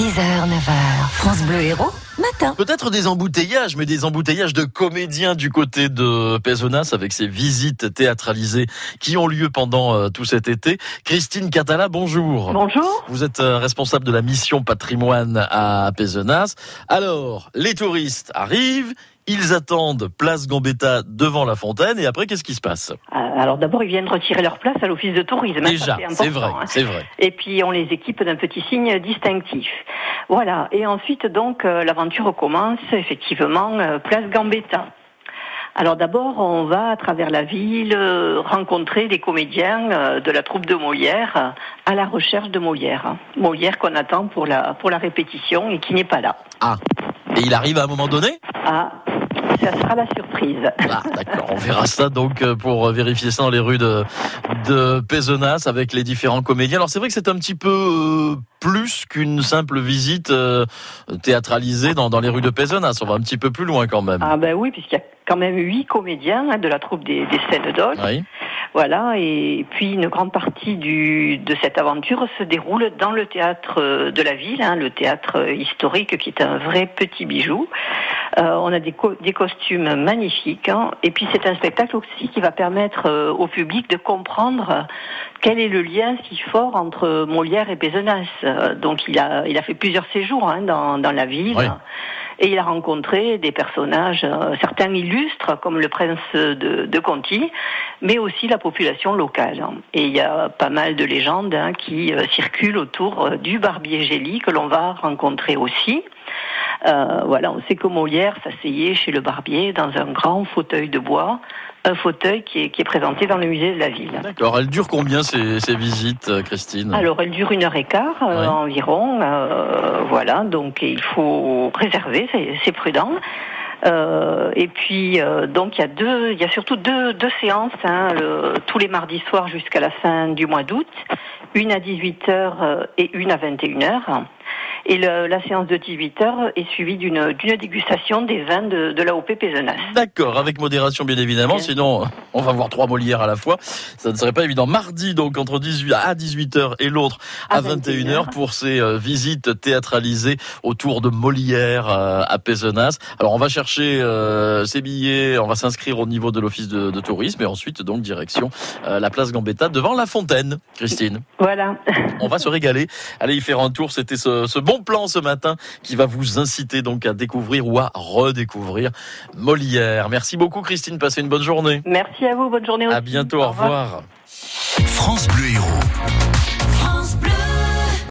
6h, 9h, France Bleu Héros, matin. Peut-être des embouteillages, mais des embouteillages de comédiens du côté de Pézenas avec ces visites théâtralisées qui ont lieu pendant euh, tout cet été. Christine Catala, bonjour. Bonjour. Vous êtes euh, responsable de la mission patrimoine à Pézenas. Alors, les touristes arrivent, ils attendent place Gambetta devant la fontaine et après, qu'est-ce qui se passe? Euh, Alors d'abord, ils viennent retirer leur place à l'office de tourisme. hein, Déjà, c'est vrai, hein. c'est vrai. Et puis on les équipe d'un petit signe distinctif. Voilà. Et ensuite, donc, euh, l'aventure commence effectivement euh, place Gambetta. Alors d'abord, on va à travers la ville euh, rencontrer des comédiens euh, de la troupe de Molière à la recherche de Molière. Molière qu'on attend pour la pour la répétition et qui n'est pas là. Ah, et il arrive à un moment donné? Ah, ça sera la surprise. Ah, d'accord, on verra ça donc euh, pour euh, vérifier ça dans les rues de, de Pézenas avec les différents comédiens. Alors c'est vrai que c'est un petit peu euh, plus qu'une simple visite euh, théâtralisée dans, dans les rues de Pézenas. On va un petit peu plus loin quand même. Ah ben oui, puisqu'il y a quand même huit comédiens hein, de la troupe des, des scènes d'Ol. Oui. Voilà, et puis une grande partie du, de cette aventure se déroule dans le théâtre de la ville, hein, le théâtre historique qui est un vrai petit bijou. Euh, on a des, co- des costumes magnifiques, hein, et puis c'est un spectacle aussi qui va permettre euh, au public de comprendre quel est le lien si fort entre Molière et Pézenas. Donc il a, il a fait plusieurs séjours hein, dans, dans la ville. Oui. Et il a rencontré des personnages, euh, certains illustres, comme le prince de, de Conti, mais aussi la population locale. Et il y a pas mal de légendes hein, qui euh, circulent autour du barbier Gély, que l'on va rencontrer aussi. Euh, voilà, on sait que Molière s'asseyait chez le barbier dans un grand fauteuil de bois, un fauteuil qui est, qui est présenté dans le musée de la ville. D'accord. Elle dure combien ces, ces visites, euh, Christine? Alors, elle dure une heure et quart euh, environ. euh, voilà, donc il faut réserver, c'est c'est prudent. Euh, et puis euh, donc il y a deux, il y a surtout deux, deux séances hein, le- tous les mardis soirs jusqu'à la fin du mois d'août, une à 18h et une à 21h. Et le- la séance de 18h est suivie d'une d'une dégustation des vins de, de l'AOP Pézenas. D'accord, avec modération bien évidemment, Bien. sinon on va voir trois Molières à la fois. Ça ne serait pas évident. Mardi donc entre 18 à 18h et l'autre à, À 21h 21h. pour ces euh, visites théâtralisées autour de Molière euh, à Pézenas. Alors on va chercher euh, ces billets, on va s'inscrire au niveau de l'office de, de tourisme et ensuite donc direction euh, la place Gambetta devant la fontaine. Christine, Voilà. on va se régaler. Allez y faire un tour, c'était ce, ce bon plan ce matin qui va vous inciter donc à découvrir ou à redécouvrir Molière. Merci beaucoup Christine, passez une bonne journée. Merci à vous, bonne journée aussi. À bientôt, au revoir. France Bleu Héros.